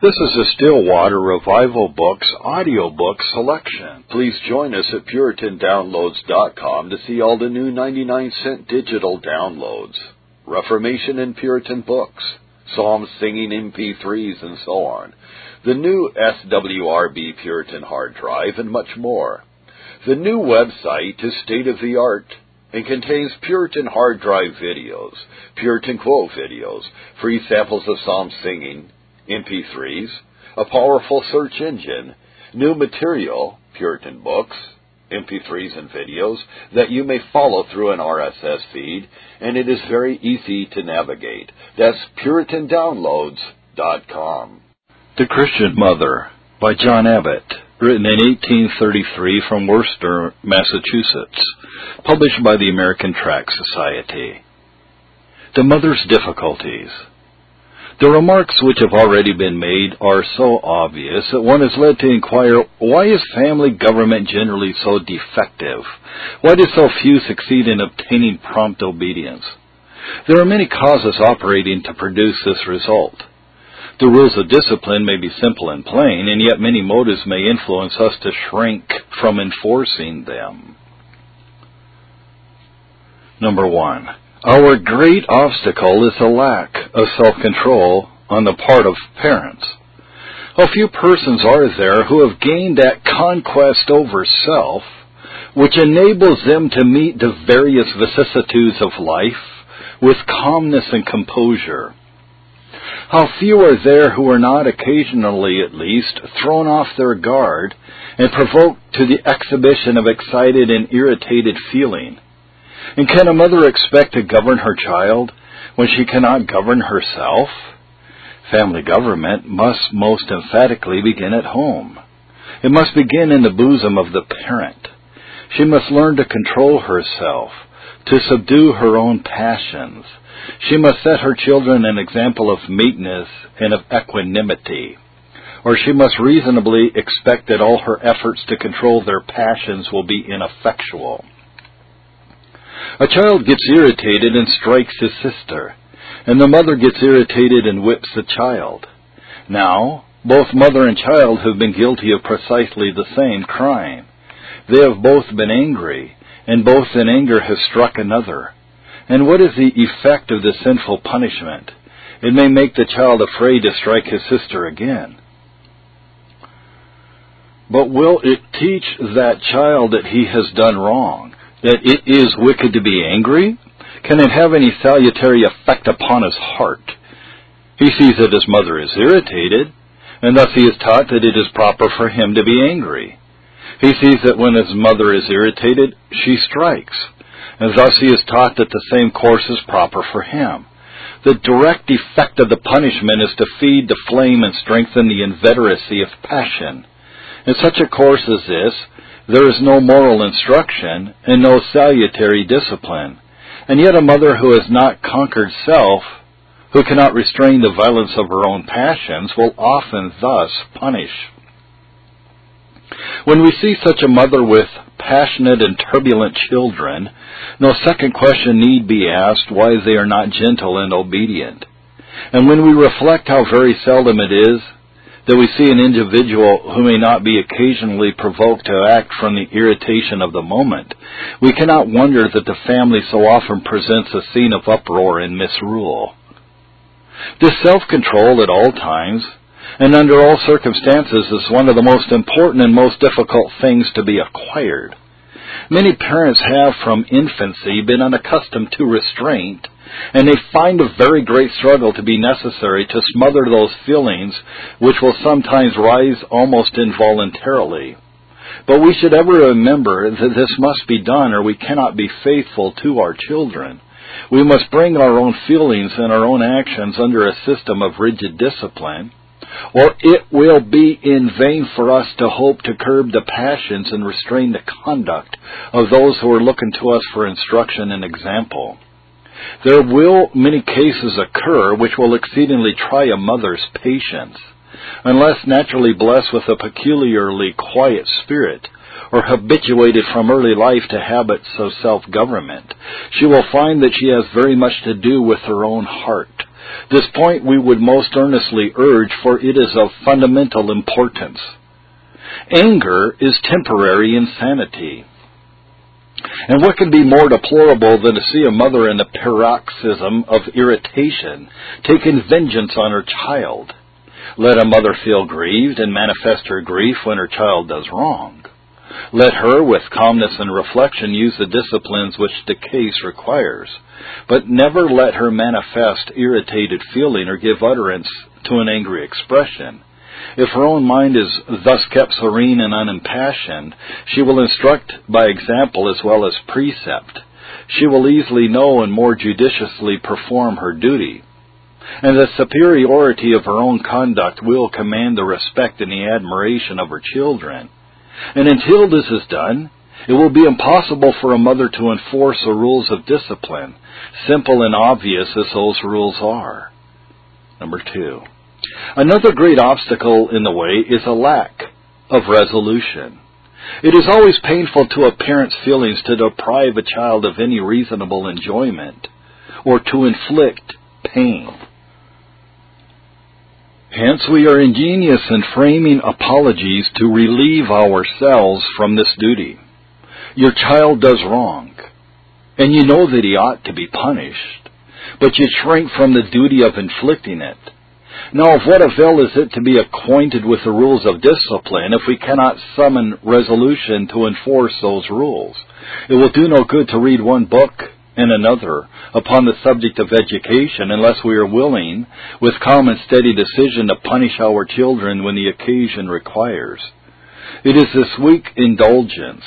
This is a Stillwater Revival Books audiobook selection. Please join us at PuritanDownloads.com to see all the new 99 cent digital downloads, Reformation and Puritan books, Psalm singing MP3s, and so on, the new SWRB Puritan hard drive, and much more. The new website is state of the art and contains Puritan hard drive videos, Puritan quote videos, free samples of psalm singing, MP3s, a powerful search engine, new material, Puritan books, MP3s and videos that you may follow through an RSS feed, and it is very easy to navigate. That's PuritanDownloads.com. The Christian Mother by John Abbott, written in 1833 from Worcester, Massachusetts, published by the American Tract Society. The Mother's Difficulties. The remarks which have already been made are so obvious that one is led to inquire why is family government generally so defective? Why do so few succeed in obtaining prompt obedience? There are many causes operating to produce this result. The rules of discipline may be simple and plain, and yet many motives may influence us to shrink from enforcing them. Number one, our great obstacle is the lack of self-control on the part of parents. A few persons are there who have gained that conquest over self, which enables them to meet the various vicissitudes of life with calmness and composure. How few are there who are not occasionally, at least, thrown off their guard and provoked to the exhibition of excited and irritated feeling and can a mother expect to govern her child when she cannot govern herself? Family government must most emphatically begin at home. It must begin in the bosom of the parent. She must learn to control herself, to subdue her own passions. She must set her children an example of meekness and of equanimity. Or she must reasonably expect that all her efforts to control their passions will be ineffectual. A child gets irritated and strikes his sister, and the mother gets irritated and whips the child. Now, both mother and child have been guilty of precisely the same crime. They have both been angry, and both in anger have struck another. And what is the effect of this sinful punishment? It may make the child afraid to strike his sister again. But will it teach that child that he has done wrong? That it is wicked to be angry? Can it have any salutary effect upon his heart? He sees that his mother is irritated, and thus he is taught that it is proper for him to be angry. He sees that when his mother is irritated, she strikes, and thus he is taught that the same course is proper for him. The direct effect of the punishment is to feed the flame and strengthen the inveteracy of passion. In such a course as this, there is no moral instruction and no salutary discipline. And yet a mother who has not conquered self, who cannot restrain the violence of her own passions, will often thus punish. When we see such a mother with passionate and turbulent children, no second question need be asked why they are not gentle and obedient. And when we reflect how very seldom it is that we see an individual who may not be occasionally provoked to act from the irritation of the moment, we cannot wonder that the family so often presents a scene of uproar and misrule. This self-control at all times and under all circumstances is one of the most important and most difficult things to be acquired. Many parents have from infancy been unaccustomed to restraint and they find a very great struggle to be necessary to smother those feelings which will sometimes rise almost involuntarily. But we should ever remember that this must be done or we cannot be faithful to our children. We must bring our own feelings and our own actions under a system of rigid discipline, or it will be in vain for us to hope to curb the passions and restrain the conduct of those who are looking to us for instruction and example. There will many cases occur which will exceedingly try a mother's patience. Unless naturally blessed with a peculiarly quiet spirit, or habituated from early life to habits of self-government, she will find that she has very much to do with her own heart, This point we would most earnestly urge, for it is of fundamental importance. Anger is temporary insanity. And what can be more deplorable than to see a mother in a paroxysm of irritation taking vengeance on her child? Let a mother feel grieved and manifest her grief when her child does wrong. Let her, with calmness and reflection, use the disciplines which the case requires, but never let her manifest irritated feeling or give utterance to an angry expression. If her own mind is thus kept serene and unimpassioned, she will instruct by example as well as precept. She will easily know and more judiciously perform her duty. And the superiority of her own conduct will command the respect and the admiration of her children. And until this is done, it will be impossible for a mother to enforce the rules of discipline, simple and obvious as those rules are. Number two. Another great obstacle in the way is a lack of resolution. It is always painful to a parent's feelings to deprive a child of any reasonable enjoyment or to inflict pain. Hence, we are ingenious in framing apologies to relieve ourselves from this duty. Your child does wrong, and you know that he ought to be punished, but you shrink from the duty of inflicting it now, of what avail is it to be acquainted with the rules of discipline if we cannot summon resolution to enforce those rules? It will do no good to read one book and another upon the subject of education unless we are willing, with calm and steady decision, to punish our children when the occasion requires. It is this weak indulgence,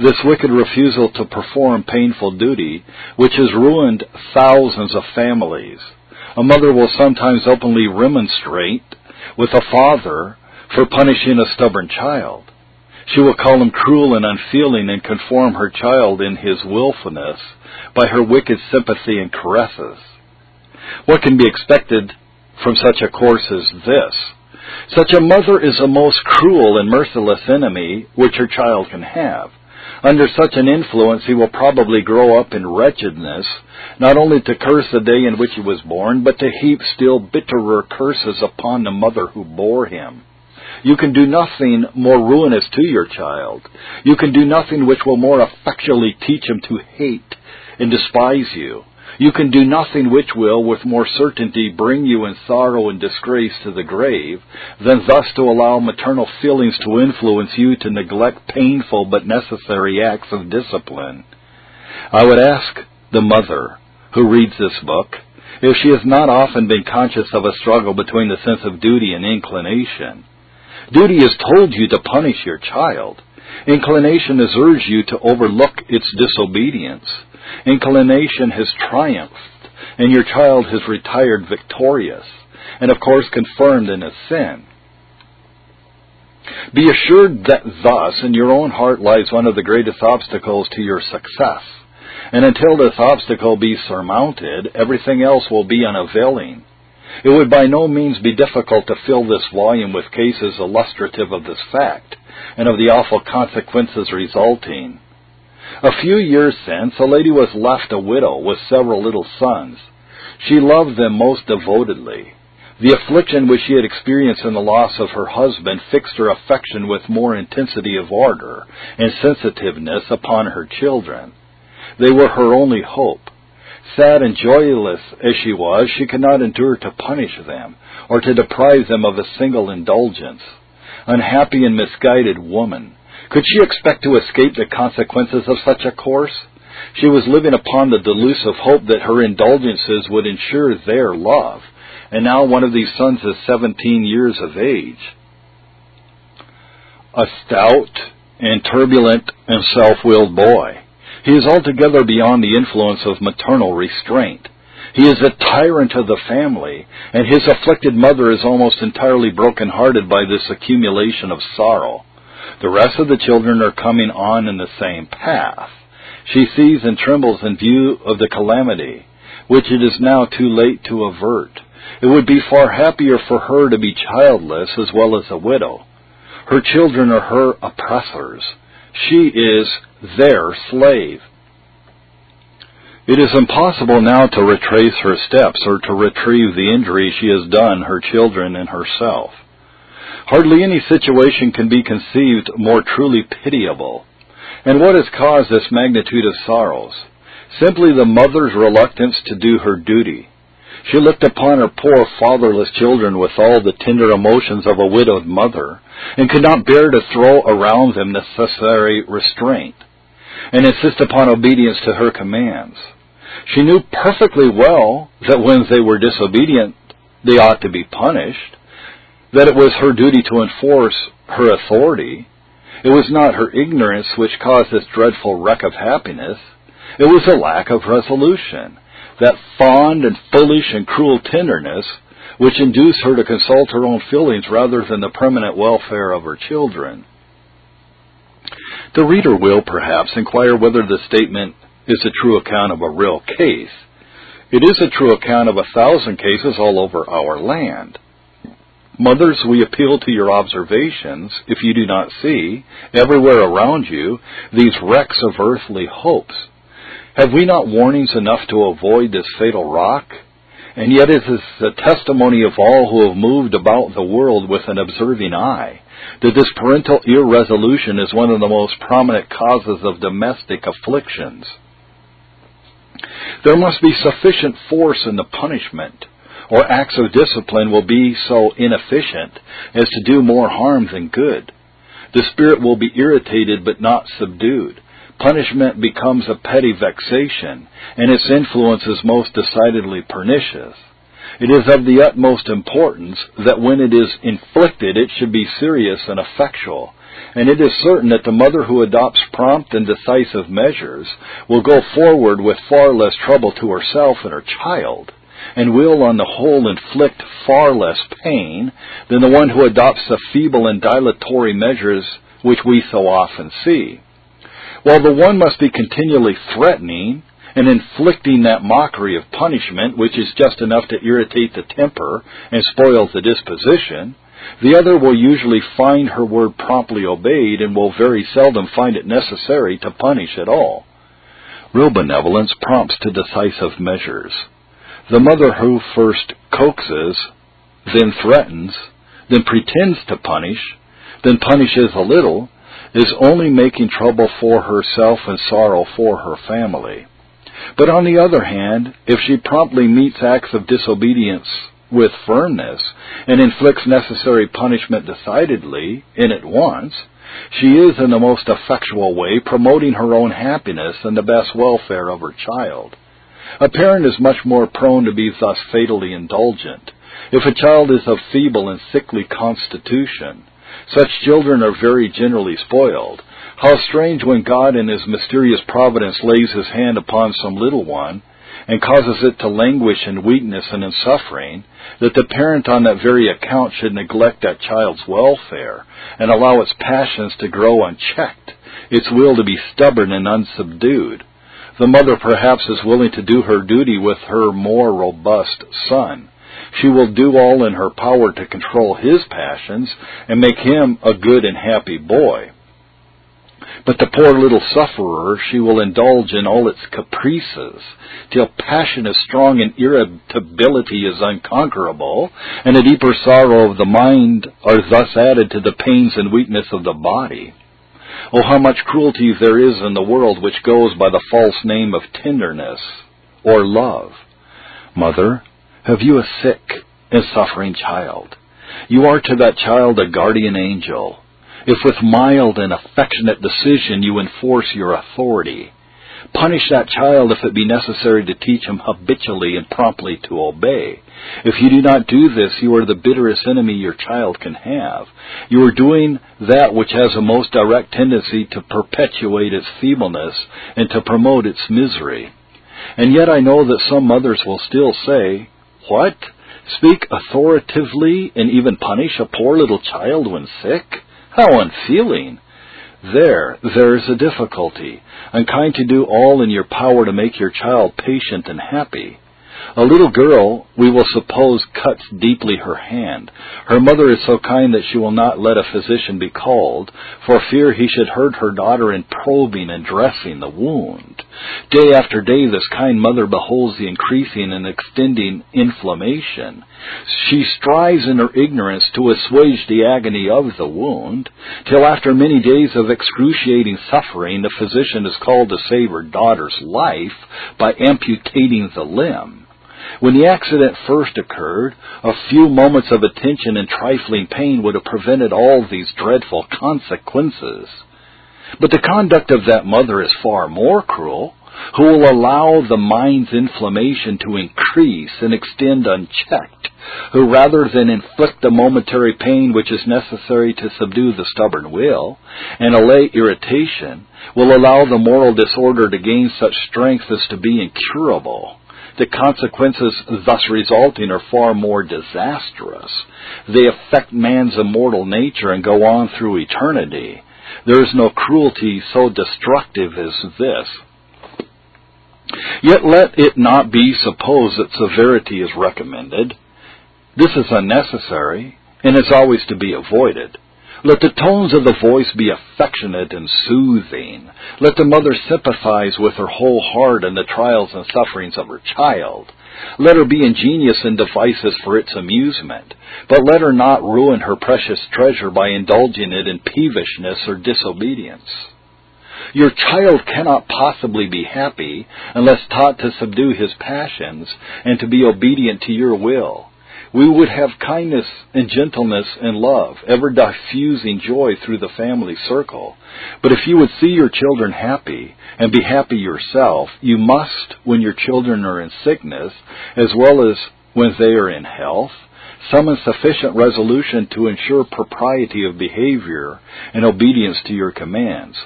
this wicked refusal to perform painful duty, which has ruined thousands of families a mother will sometimes openly remonstrate with a father for punishing a stubborn child. She will call him cruel and unfeeling and conform her child in his wilfulness by her wicked sympathy and caresses. What can be expected from such a course as this? Such a mother is the most cruel and merciless enemy which her child can have. Under such an influence, he will probably grow up in wretchedness, not only to curse the day in which he was born, but to heap still bitterer curses upon the mother who bore him. You can do nothing more ruinous to your child. You can do nothing which will more effectually teach him to hate and despise you. You can do nothing which will, with more certainty, bring you in sorrow and disgrace to the grave, than thus to allow maternal feelings to influence you to neglect painful but necessary acts of discipline. I would ask the mother who reads this book if she has not often been conscious of a struggle between the sense of duty and inclination. Duty has told you to punish your child. Inclination has urged you to overlook its disobedience. Inclination has triumphed, and your child has retired victorious, and of course confirmed in his sin. Be assured that thus in your own heart lies one of the greatest obstacles to your success. And until this obstacle be surmounted, everything else will be unavailing. It would by no means be difficult to fill this volume with cases illustrative of this fact, and of the awful consequences resulting. A few years since, a lady was left a widow with several little sons. She loved them most devotedly. The affliction which she had experienced in the loss of her husband fixed her affection with more intensity of ardor and sensitiveness upon her children. They were her only hope. Sad and joyless as she was, she could not endure to punish them, or to deprive them of a single indulgence. Unhappy and misguided woman! Could she expect to escape the consequences of such a course? She was living upon the delusive hope that her indulgences would ensure their love, and now one of these sons is seventeen years of age. A stout and turbulent and self-willed boy. He is altogether beyond the influence of maternal restraint. He is a tyrant of the family, and his afflicted mother is almost entirely broken-hearted by this accumulation of sorrow. The rest of the children are coming on in the same path. She sees and trembles in view of the calamity, which it is now too late to avert. It would be far happier for her to be childless as well as a widow. Her children are her oppressors. She is their slave. It is impossible now to retrace her steps or to retrieve the injury she has done her children and herself. Hardly any situation can be conceived more truly pitiable. And what has caused this magnitude of sorrows? Simply the mother's reluctance to do her duty. She looked upon her poor fatherless children with all the tender emotions of a widowed mother, and could not bear to throw around them necessary restraint, and insist upon obedience to her commands. She knew perfectly well that when they were disobedient, they ought to be punished, that it was her duty to enforce her authority. It was not her ignorance which caused this dreadful wreck of happiness. It was a lack of resolution, that fond and foolish and cruel tenderness which induced her to consult her own feelings rather than the permanent welfare of her children. The reader will, perhaps, inquire whether the statement is a true account of a real case. It is a true account of a thousand cases all over our land. Mothers, we appeal to your observations, if you do not see, everywhere around you, these wrecks of earthly hopes. Have we not warnings enough to avoid this fatal rock? And yet it is the testimony of all who have moved about the world with an observing eye that this parental irresolution is one of the most prominent causes of domestic afflictions. There must be sufficient force in the punishment or acts of discipline will be so inefficient as to do more harm than good. The spirit will be irritated but not subdued. Punishment becomes a petty vexation, and its influence is most decidedly pernicious. It is of the utmost importance that when it is inflicted it should be serious and effectual, and it is certain that the mother who adopts prompt and decisive measures will go forward with far less trouble to herself and her child and will on the whole inflict far less pain than the one who adopts the feeble and dilatory measures which we so often see. While the one must be continually threatening and inflicting that mockery of punishment which is just enough to irritate the temper and spoils the disposition, the other will usually find her word promptly obeyed and will very seldom find it necessary to punish at all. Real benevolence prompts to decisive measures. The mother who first coaxes, then threatens, then pretends to punish, then punishes a little, is only making trouble for herself and sorrow for her family. But on the other hand, if she promptly meets acts of disobedience with firmness and inflicts necessary punishment decidedly and at once, she is in the most effectual way promoting her own happiness and the best welfare of her child. A parent is much more prone to be thus fatally indulgent. If a child is of feeble and sickly constitution, such children are very generally spoiled. How strange when God in His mysterious providence lays His hand upon some little one and causes it to languish in weakness and in suffering, that the parent on that very account should neglect that child's welfare and allow its passions to grow unchecked, its will to be stubborn and unsubdued. The mother perhaps is willing to do her duty with her more robust son. She will do all in her power to control his passions and make him a good and happy boy. But the poor little sufferer she will indulge in all its caprices, till passion is strong and irritability is unconquerable, and a deeper sorrow of the mind are thus added to the pains and weakness of the body. Oh, how much cruelty there is in the world which goes by the false name of tenderness or love. Mother, have you a sick and suffering child? You are to that child a guardian angel. If with mild and affectionate decision you enforce your authority, Punish that child if it be necessary to teach him habitually and promptly to obey. If you do not do this, you are the bitterest enemy your child can have. You are doing that which has a most direct tendency to perpetuate its feebleness and to promote its misery. And yet I know that some mothers will still say, What? Speak authoritatively and even punish a poor little child when sick? How unfeeling! There, there is a difficulty. Unkind to do all in your power to make your child patient and happy. A little girl, we will suppose, cuts deeply her hand. Her mother is so kind that she will not let a physician be called, for fear he should hurt her daughter in probing and dressing the wound. Day after day, this kind mother beholds the increasing and extending inflammation. She strives in her ignorance to assuage the agony of the wound, till after many days of excruciating suffering, the physician is called to save her daughter's life by amputating the limb. When the accident first occurred, a few moments of attention and trifling pain would have prevented all these dreadful consequences. But the conduct of that mother is far more cruel, who will allow the mind's inflammation to increase and extend unchecked, who rather than inflict the momentary pain which is necessary to subdue the stubborn will and allay irritation, will allow the moral disorder to gain such strength as to be incurable. The consequences thus resulting are far more disastrous. They affect man's immortal nature and go on through eternity. There is no cruelty so destructive as this. Yet let it not be supposed that severity is recommended. This is unnecessary and is always to be avoided. Let the tones of the voice be affectionate and soothing. Let the mother sympathize with her whole heart in the trials and sufferings of her child. Let her be ingenious in devices for its amusement, but let her not ruin her precious treasure by indulging it in peevishness or disobedience. Your child cannot possibly be happy unless taught to subdue his passions and to be obedient to your will we would have kindness and gentleness and love, ever diffusing joy through the family circle. But if you would see your children happy and be happy yourself, you must, when your children are in sickness, as well as when they are in health, summon sufficient resolution to ensure propriety of behavior and obedience to your commands.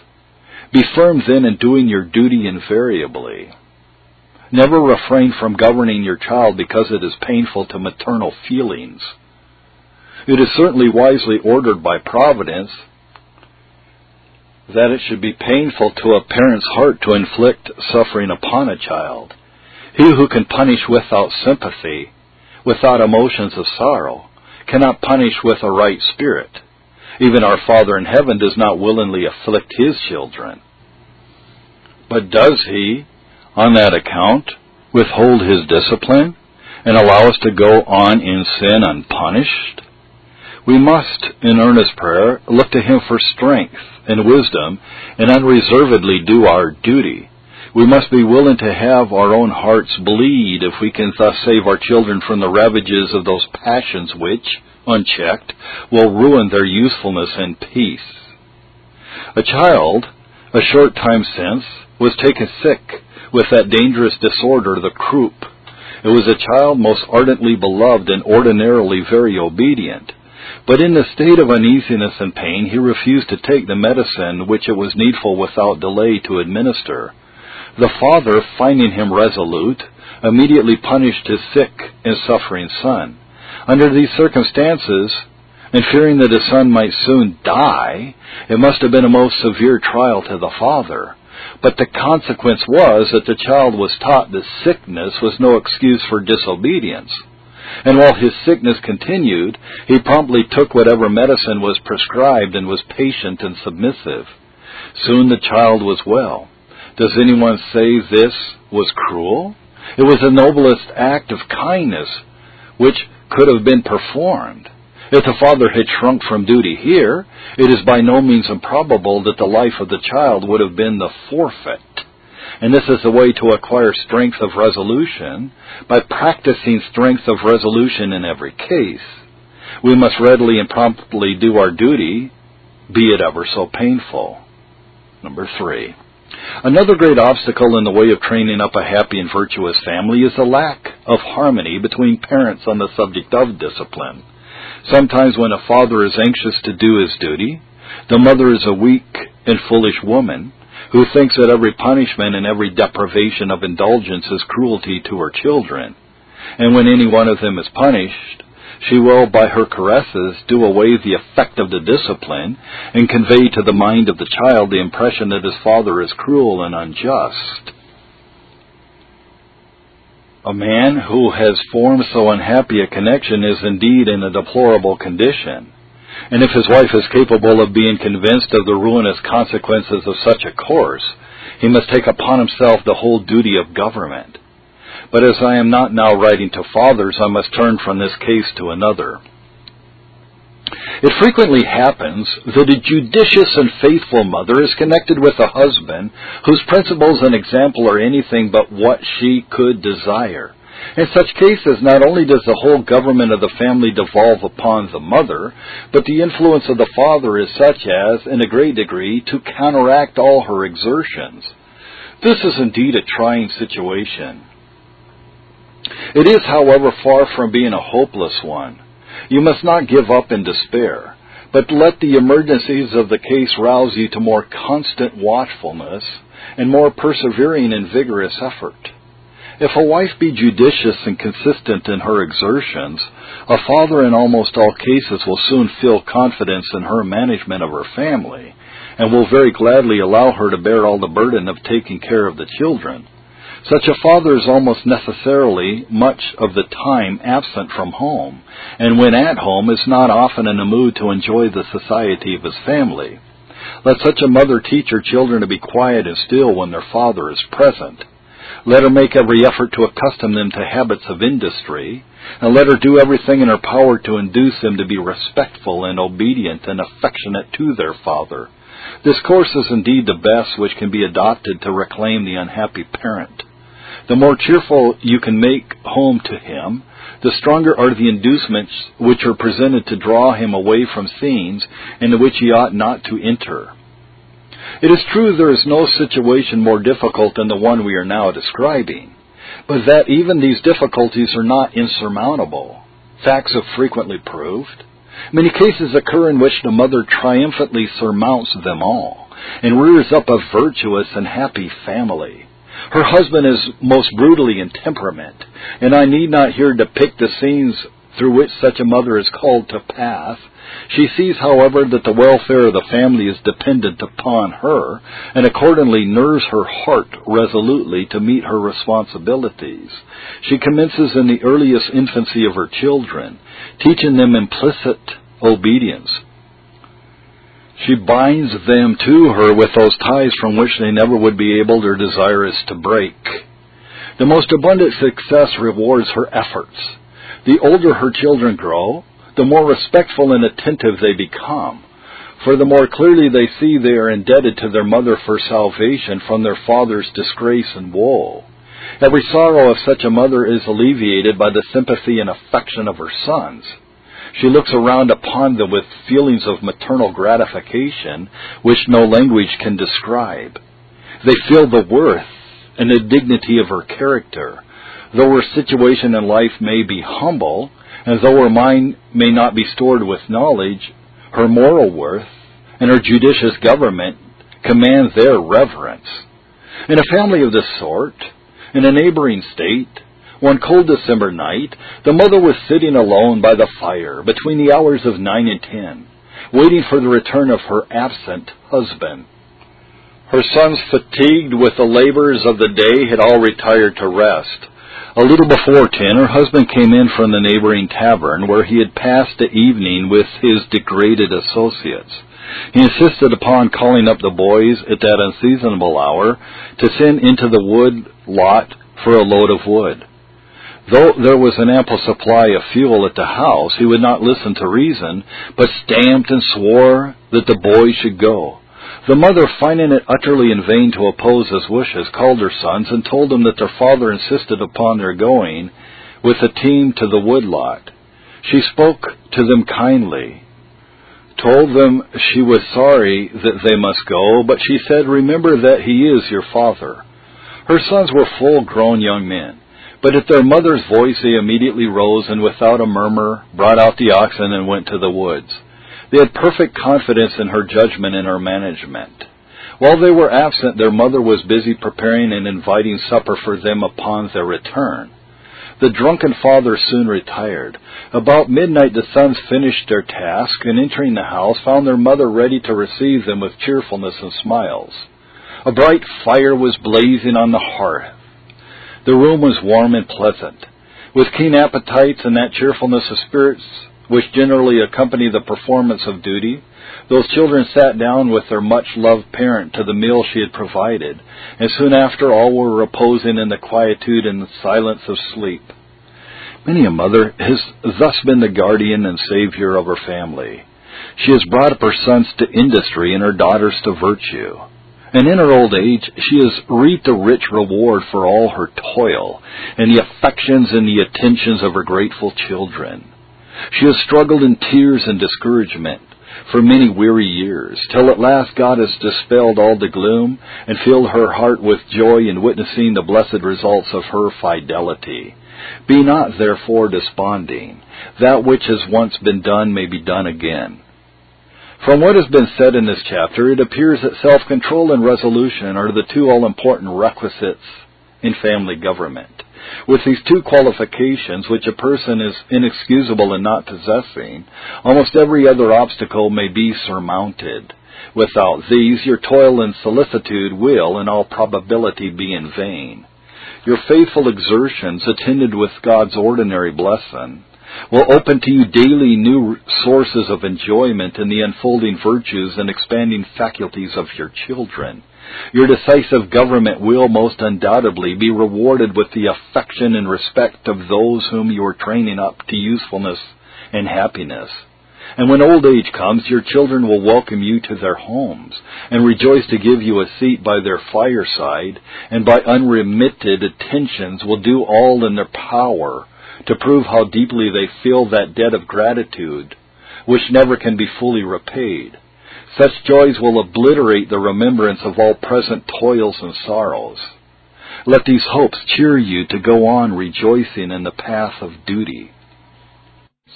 Be firm then in doing your duty invariably. Never refrain from governing your child because it is painful to maternal feelings. It is certainly wisely ordered by Providence that it should be painful to a parent's heart to inflict suffering upon a child. He who can punish without sympathy, without emotions of sorrow, cannot punish with a right spirit. Even our Father in heaven does not willingly afflict his children. But does he, on that account, withhold his discipline, and allow us to go on in sin unpunished? We must, in earnest prayer, look to him for strength and wisdom, and unreservedly do our duty. We must be willing to have our own hearts bleed if we can thus save our children from the ravages of those passions which, unchecked, will ruin their usefulness and peace. A child, a short time since, was taken sick with that dangerous disorder, the croup. It was a child most ardently beloved and ordinarily very obedient. But in the state of uneasiness and pain, he refused to take the medicine which it was needful without delay to administer. The father, finding him resolute, immediately punished his sick and suffering son. Under these circumstances, and fearing that his son might soon die, it must have been a most severe trial to the father. But the consequence was that the child was taught that sickness was no excuse for disobedience. And while his sickness continued, he promptly took whatever medicine was prescribed and was patient and submissive. Soon the child was well. Does anyone say this was cruel? It was the noblest act of kindness which could have been performed. If the father had shrunk from duty here, it is by no means improbable that the life of the child would have been the forfeit. And this is the way to acquire strength of resolution by practicing strength of resolution in every case. We must readily and promptly do our duty, be it ever so painful. Number three. Another great obstacle in the way of training up a happy and virtuous family is the lack of harmony between parents on the subject of discipline. Sometimes when a father is anxious to do his duty, the mother is a weak and foolish woman who thinks that every punishment and every deprivation of indulgence is cruelty to her children. And when any one of them is punished, she will, by her caresses, do away the effect of the discipline and convey to the mind of the child the impression that his father is cruel and unjust. A man who has formed so unhappy a connection is indeed in a deplorable condition. And if his wife is capable of being convinced of the ruinous consequences of such a course, he must take upon himself the whole duty of government. But as I am not now writing to fathers, I must turn from this case to another. It frequently happens that a judicious and faithful mother is connected with a husband whose principles and example are anything but what she could desire. In such cases, not only does the whole government of the family devolve upon the mother, but the influence of the father is such as, in a great degree, to counteract all her exertions. This is indeed a trying situation. It is, however, far from being a hopeless one. You must not give up in despair, but let the emergencies of the case rouse you to more constant watchfulness and more persevering and vigorous effort. If a wife be judicious and consistent in her exertions, a father in almost all cases will soon feel confidence in her management of her family, and will very gladly allow her to bear all the burden of taking care of the children. Such a father is almost necessarily much of the time absent from home, and when at home is not often in a mood to enjoy the society of his family. Let such a mother teach her children to be quiet and still when their father is present. Let her make every effort to accustom them to habits of industry, and let her do everything in her power to induce them to be respectful and obedient and affectionate to their father. This course is indeed the best which can be adopted to reclaim the unhappy parent. The more cheerful you can make home to him, the stronger are the inducements which are presented to draw him away from scenes into which he ought not to enter. It is true there is no situation more difficult than the one we are now describing, but that even these difficulties are not insurmountable. Facts have frequently proved. Many cases occur in which the mother triumphantly surmounts them all and rears up a virtuous and happy family. Her husband is most brutally in temperament, and I need not here depict the scenes through which such a mother is called to pass, she sees, however, that the welfare of the family is dependent upon her, and accordingly nerves her heart resolutely to meet her responsibilities. She commences in the earliest infancy of her children, teaching them implicit obedience. She binds them to her with those ties from which they never would be able or desirous to break. The most abundant success rewards her efforts. The older her children grow, the more respectful and attentive they become. For the more clearly they see they are indebted to their mother for salvation from their father's disgrace and woe. Every sorrow of such a mother is alleviated by the sympathy and affection of her sons. She looks around upon them with feelings of maternal gratification which no language can describe. They feel the worth and the dignity of her character. Though her situation in life may be humble, and though her mind may not be stored with knowledge, her moral worth and her judicious government command their reverence. In a family of this sort, in a neighboring state, one cold December night, the mother was sitting alone by the fire between the hours of nine and ten, waiting for the return of her absent husband. Her sons, fatigued with the labors of the day, had all retired to rest. A little before ten, her husband came in from the neighboring tavern where he had passed the evening with his degraded associates. He insisted upon calling up the boys at that unseasonable hour to send into the wood lot for a load of wood. Though there was an ample supply of fuel at the house, he would not listen to reason, but stamped and swore that the boys should go. The mother, finding it utterly in vain to oppose his wishes, called her sons and told them that their father insisted upon their going with the team to the woodlot. She spoke to them kindly, told them she was sorry that they must go, but she said, Remember that he is your father. Her sons were full grown young men. But at their mother's voice they immediately rose and without a murmur brought out the oxen and went to the woods. They had perfect confidence in her judgment and her management. While they were absent, their mother was busy preparing and inviting supper for them upon their return. The drunken father soon retired. About midnight the sons finished their task, and entering the house found their mother ready to receive them with cheerfulness and smiles. A bright fire was blazing on the hearth. The room was warm and pleasant. With keen appetites and that cheerfulness of spirits which generally accompany the performance of duty, those children sat down with their much loved parent to the meal she had provided, and soon after all were reposing in the quietude and the silence of sleep. Many a mother has thus been the guardian and savior of her family. She has brought up her sons to industry and her daughters to virtue. And in her old age, she has reaped a rich reward for all her toil and the affections and the attentions of her grateful children. She has struggled in tears and discouragement for many weary years, till at last God has dispelled all the gloom and filled her heart with joy in witnessing the blessed results of her fidelity. Be not therefore desponding. That which has once been done may be done again. From what has been said in this chapter, it appears that self-control and resolution are the two all-important requisites in family government. With these two qualifications, which a person is inexcusable in not possessing, almost every other obstacle may be surmounted. Without these, your toil and solicitude will, in all probability, be in vain. Your faithful exertions, attended with God's ordinary blessing, will open to you daily new sources of enjoyment in the unfolding virtues and expanding faculties of your children. Your decisive government will most undoubtedly be rewarded with the affection and respect of those whom you are training up to usefulness and happiness. And when old age comes, your children will welcome you to their homes, and rejoice to give you a seat by their fireside, and by unremitted attentions will do all in their power to prove how deeply they feel that debt of gratitude, which never can be fully repaid. Such joys will obliterate the remembrance of all present toils and sorrows. Let these hopes cheer you to go on rejoicing in the path of duty.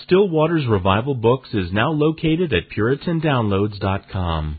Still Waters Revival Books is now located at PuritanDownloads.com.